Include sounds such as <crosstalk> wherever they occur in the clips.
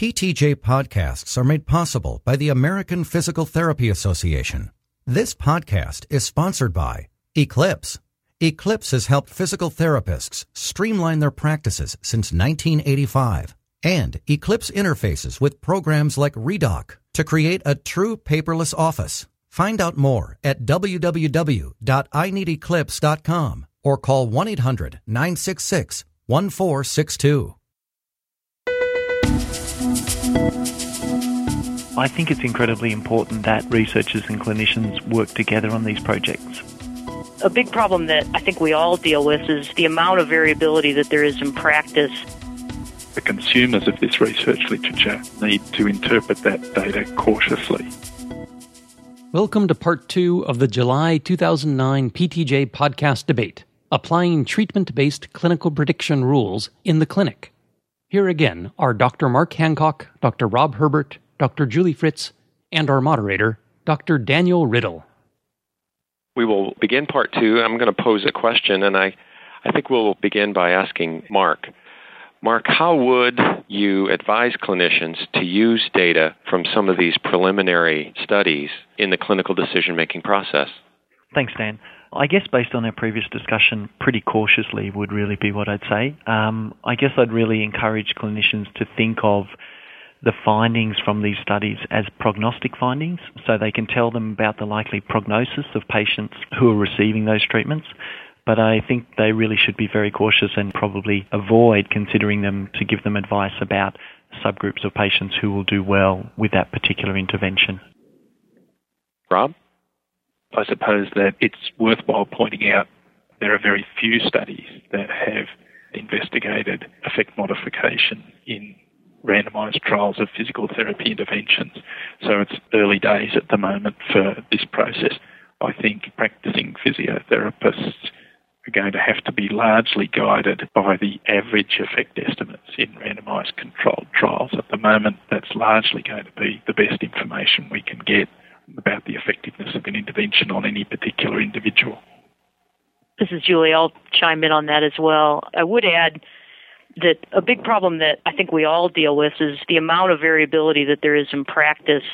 PTJ podcasts are made possible by the American Physical Therapy Association. This podcast is sponsored by Eclipse. Eclipse has helped physical therapists streamline their practices since 1985. And Eclipse interfaces with programs like Redoc to create a true paperless office. Find out more at www.ineedeclipse.com or call 1 800 966 1462. I think it's incredibly important that researchers and clinicians work together on these projects. A big problem that I think we all deal with is the amount of variability that there is in practice. The consumers of this research literature need to interpret that data cautiously. Welcome to part two of the July 2009 PTJ podcast debate Applying Treatment Based Clinical Prediction Rules in the Clinic. Here again are Dr. Mark Hancock, Dr. Rob Herbert, Dr. Julie Fritz, and our moderator, Dr. Daniel Riddle. We will begin part two. I'm going to pose a question, and I, I think we'll begin by asking Mark. Mark, how would you advise clinicians to use data from some of these preliminary studies in the clinical decision making process? Thanks, Dan. I guess based on our previous discussion, pretty cautiously would really be what I'd say. Um, I guess I'd really encourage clinicians to think of the findings from these studies as prognostic findings, so they can tell them about the likely prognosis of patients who are receiving those treatments. But I think they really should be very cautious and probably avoid considering them to give them advice about subgroups of patients who will do well with that particular intervention. Rob? I suppose that it's worthwhile pointing out there are very few studies that have investigated effect modification in randomized trials of physical therapy interventions. So it's early days at the moment for this process. I think practicing physiotherapists are going to have to be largely guided by the average effect estimates in randomized controlled trials. At the moment, that's largely going to be the best information we can get about the effectiveness of an intervention on any particular individual. This is Julie. I'll chime in on that as well. I would add that a big problem that I think we all deal with is the amount of variability that there is in practice.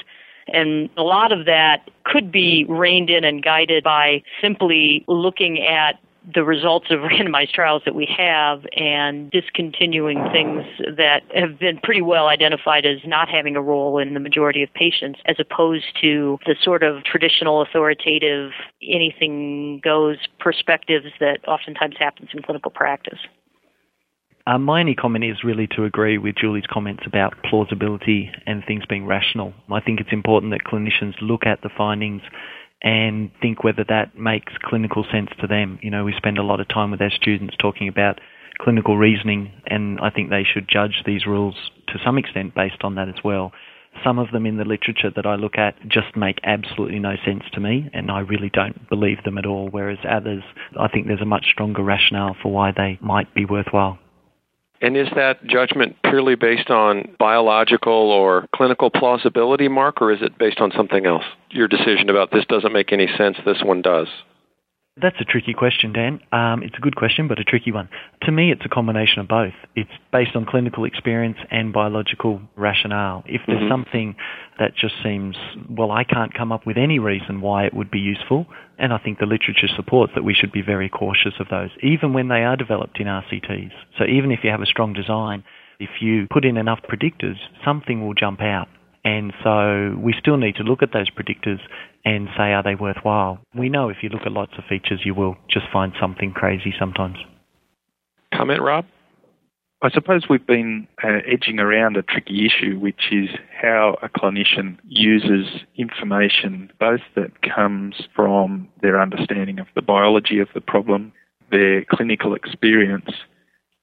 And a lot of that could be reined in and guided by simply looking at the results of <laughs> randomized trials that we have and discontinuing things that have been pretty well identified as not having a role in the majority of patients, as opposed to the sort of traditional authoritative anything goes perspectives that oftentimes happens in clinical practice. Uh, my only comment is really to agree with Julie's comments about plausibility and things being rational. I think it's important that clinicians look at the findings and think whether that makes clinical sense to them. You know, we spend a lot of time with our students talking about clinical reasoning, and I think they should judge these rules to some extent based on that as well. Some of them in the literature that I look at just make absolutely no sense to me, and I really don't believe them at all, whereas others, I think there's a much stronger rationale for why they might be worthwhile. And is that judgment purely based on biological or clinical plausibility, Mark, or is it based on something else? Your decision about this doesn't make any sense, this one does. That's a tricky question, Dan. Um, it's a good question, but a tricky one. To me, it's a combination of both. It's based on clinical experience and biological rationale. If there's mm-hmm. something that just seems, well, I can't come up with any reason why it would be useful, and I think the literature supports that we should be very cautious of those, even when they are developed in RCTs. So even if you have a strong design, if you put in enough predictors, something will jump out. And so we still need to look at those predictors and say, are they worthwhile? We know if you look at lots of features, you will just find something crazy sometimes. Comment, Rob? I suppose we've been uh, edging around a tricky issue, which is how a clinician uses information both that comes from their understanding of the biology of the problem, their clinical experience,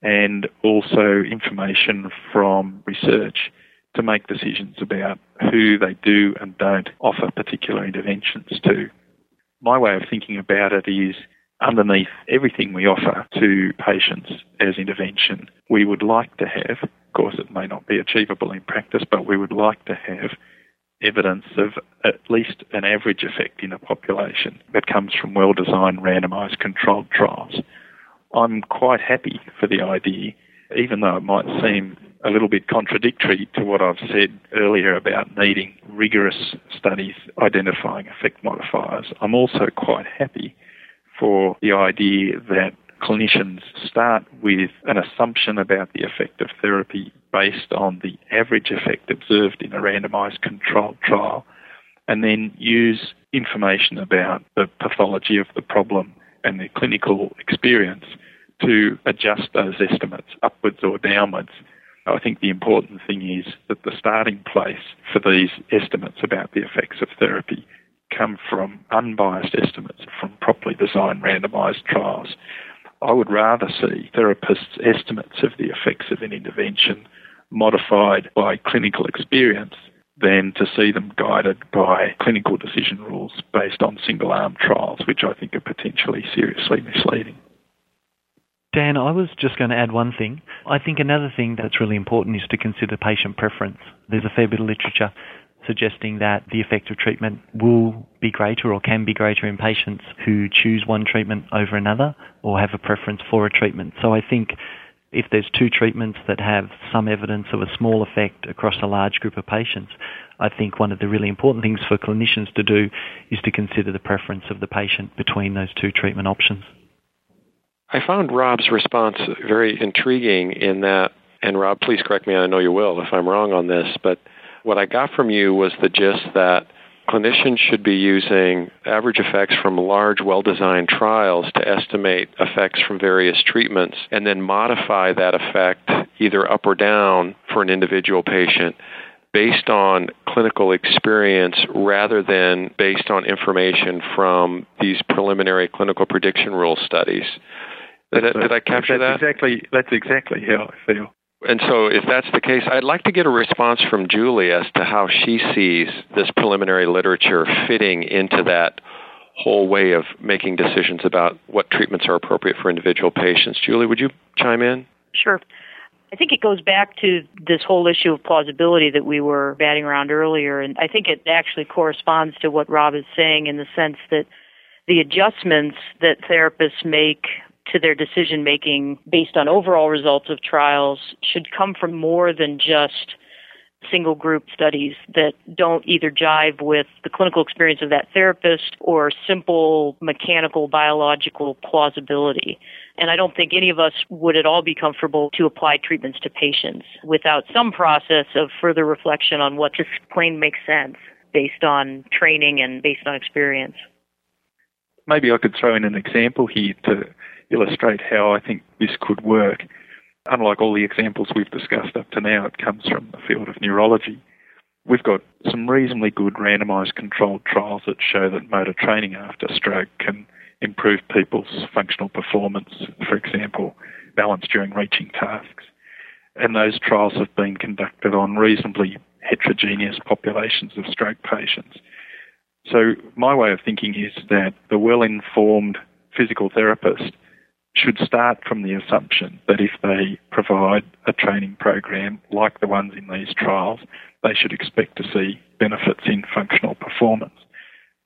and also information from research to make decisions about who they do and don't offer particular interventions to. My way of thinking about it is underneath everything we offer to patients as intervention, we would like to have, of course, it may not be achievable in practice, but we would like to have evidence of at least an average effect in a population that comes from well designed randomized controlled trials. I'm quite happy for the idea, even though it might seem a little bit contradictory to what I've said earlier about needing rigorous studies identifying effect modifiers. I'm also quite happy for the idea that clinicians start with an assumption about the effect of therapy based on the average effect observed in a randomized controlled trial and then use information about the pathology of the problem and the clinical experience to adjust those estimates upwards or downwards. I think the important thing is that the starting place for these estimates about the effects of therapy come from unbiased estimates from properly designed randomized trials. I would rather see therapists' estimates of the effects of an intervention modified by clinical experience than to see them guided by clinical decision rules based on single arm trials, which I think are potentially seriously misleading. Dan, I was just going to add one thing. I think another thing that's really important is to consider patient preference. There's a fair bit of literature suggesting that the effect of treatment will be greater or can be greater in patients who choose one treatment over another or have a preference for a treatment. So I think if there's two treatments that have some evidence of a small effect across a large group of patients, I think one of the really important things for clinicians to do is to consider the preference of the patient between those two treatment options. I found Rob's response very intriguing in that, and Rob, please correct me, I know you will if I'm wrong on this, but what I got from you was the gist that clinicians should be using average effects from large, well designed trials to estimate effects from various treatments and then modify that effect either up or down for an individual patient based on clinical experience rather than based on information from these preliminary clinical prediction rule studies. Did, I, did I capture that's that? Exactly, that's exactly how I feel. And so, if that's the case, I'd like to get a response from Julie as to how she sees this preliminary literature fitting into that whole way of making decisions about what treatments are appropriate for individual patients. Julie, would you chime in? Sure. I think it goes back to this whole issue of plausibility that we were batting around earlier, and I think it actually corresponds to what Rob is saying in the sense that the adjustments that therapists make to their decision making based on overall results of trials should come from more than just single group studies that don't either jive with the clinical experience of that therapist or simple mechanical biological plausibility. And I don't think any of us would at all be comfortable to apply treatments to patients without some process of further reflection on what just plain makes sense based on training and based on experience. Maybe I could throw in an example here to illustrate how I think this could work. Unlike all the examples we've discussed up to now, it comes from the field of neurology. We've got some reasonably good randomized controlled trials that show that motor training after stroke can improve people's functional performance, for example, balance during reaching tasks. And those trials have been conducted on reasonably heterogeneous populations of stroke patients. So, my way of thinking is that the well informed physical therapist should start from the assumption that if they provide a training program like the ones in these trials, they should expect to see benefits in functional performance.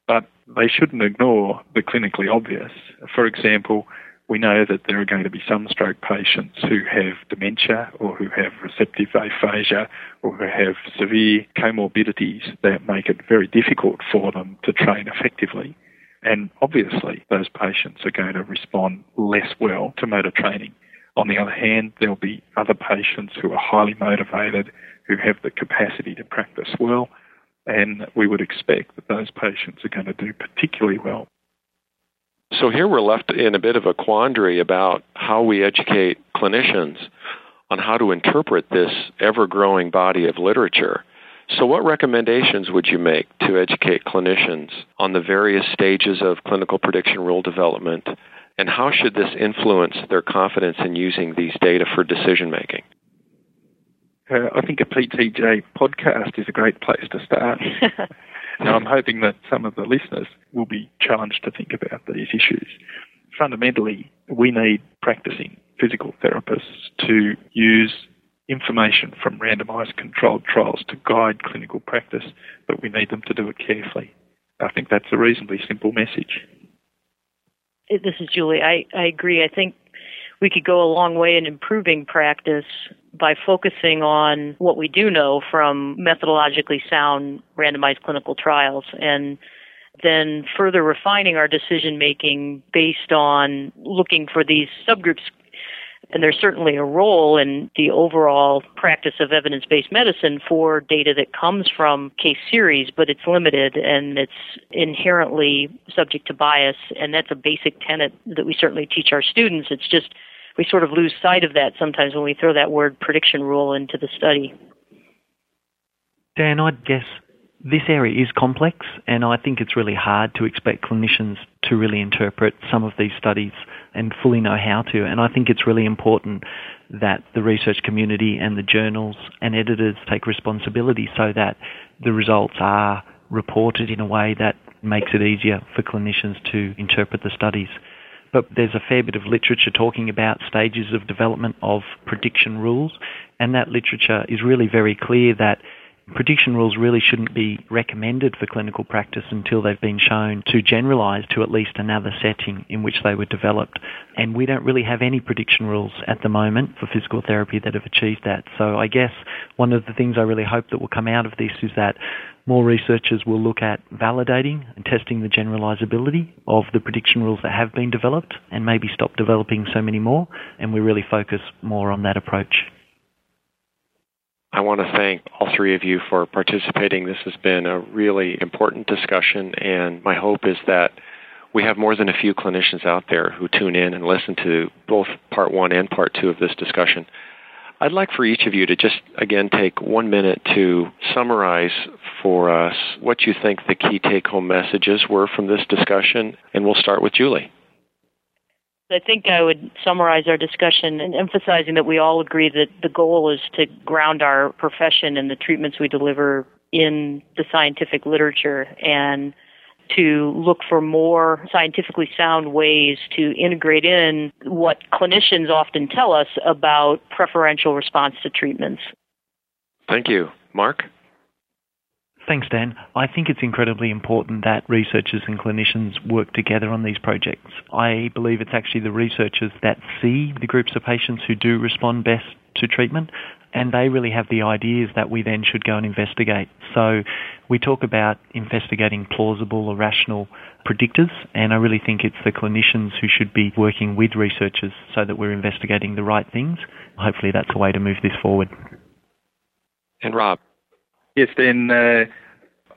But they shouldn't ignore the clinically obvious. For example, we know that there are going to be some stroke patients who have dementia or who have receptive aphasia or who have severe comorbidities that make it very difficult for them to train effectively. And obviously, those patients are going to respond less well to motor training. On the other hand, there'll be other patients who are highly motivated, who have the capacity to practice well, and we would expect that those patients are going to do particularly well. So here we're left in a bit of a quandary about how we educate clinicians on how to interpret this ever growing body of literature. So, what recommendations would you make to educate clinicians on the various stages of clinical prediction rule development, and how should this influence their confidence in using these data for decision making? Uh, I think a PTJ podcast is a great place to start. <laughs> now, I'm hoping that some of the listeners will be challenged to think about these issues. Fundamentally, we need practicing physical therapists to use information from randomized controlled trials to guide clinical practice, but we need them to do it carefully. I think that's a reasonably simple message. This is Julie. I, I agree. I think we could go a long way in improving practice by focusing on what we do know from methodologically sound randomized clinical trials and then further refining our decision making based on looking for these subgroups and there's certainly a role in the overall practice of evidence based medicine for data that comes from case series, but it's limited and it's inherently subject to bias. And that's a basic tenet that we certainly teach our students. It's just we sort of lose sight of that sometimes when we throw that word prediction rule into the study. Dan, I'd guess this area is complex, and I think it's really hard to expect clinicians to really interpret some of these studies and fully know how to. And I think it's really important that the research community and the journals and editors take responsibility so that the results are reported in a way that makes it easier for clinicians to interpret the studies. But there's a fair bit of literature talking about stages of development of prediction rules, and that literature is really very clear that Prediction rules really shouldn't be recommended for clinical practice until they've been shown to generalise to at least another setting in which they were developed. And we don't really have any prediction rules at the moment for physical therapy that have achieved that. So I guess one of the things I really hope that will come out of this is that more researchers will look at validating and testing the generalisability of the prediction rules that have been developed and maybe stop developing so many more and we really focus more on that approach. I want to thank all three of you for participating. This has been a really important discussion, and my hope is that we have more than a few clinicians out there who tune in and listen to both part one and part two of this discussion. I'd like for each of you to just again take one minute to summarize for us what you think the key take home messages were from this discussion, and we'll start with Julie. I think I would summarize our discussion in emphasizing that we all agree that the goal is to ground our profession and the treatments we deliver in the scientific literature and to look for more scientifically sound ways to integrate in what clinicians often tell us about preferential response to treatments. Thank you. Mark? Thanks, Dan. I think it's incredibly important that researchers and clinicians work together on these projects. I believe it's actually the researchers that see the groups of patients who do respond best to treatment, and they really have the ideas that we then should go and investigate. So we talk about investigating plausible or rational predictors, and I really think it's the clinicians who should be working with researchers so that we're investigating the right things. Hopefully, that's a way to move this forward. And Rob? Yes, then uh,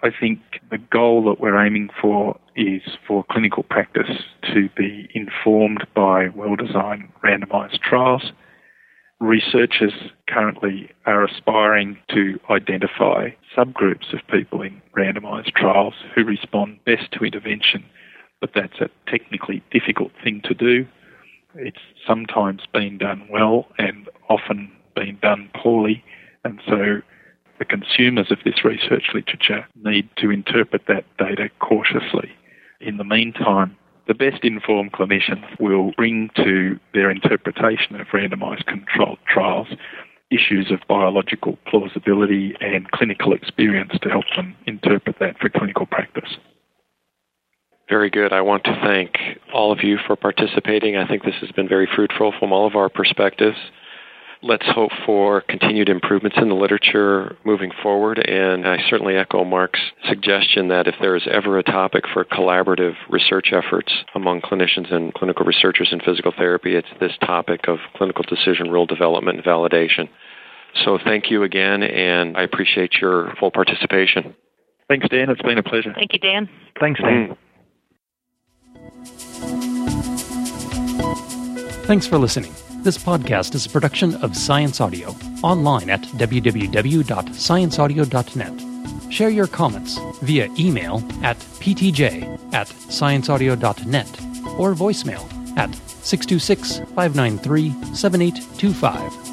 I think the goal that we're aiming for is for clinical practice to be informed by well designed randomised trials. Researchers currently are aspiring to identify subgroups of people in randomised trials who respond best to intervention, but that's a technically difficult thing to do. It's sometimes been done well and often been done poorly, and so the consumers of this research literature need to interpret that data cautiously. In the meantime, the best informed clinicians will bring to their interpretation of randomised controlled trials issues of biological plausibility and clinical experience to help them interpret that for clinical practice. Very good. I want to thank all of you for participating. I think this has been very fruitful from all of our perspectives let's hope for continued improvements in the literature moving forward. And I certainly echo Mark's suggestion that if there is ever a topic for collaborative research efforts among clinicians and clinical researchers in physical therapy, it's this topic of clinical decision rule development and validation. So thank you again, and I appreciate your full participation. Thanks, Dan. It's been a pleasure. Thank you, Dan. Thanks, Dan. Mm. Thanks for listening. This podcast is a production of Science Audio, online at www.scienceaudio.net. Share your comments via email at ptj at scienceaudio.net or voicemail at 626 593 7825.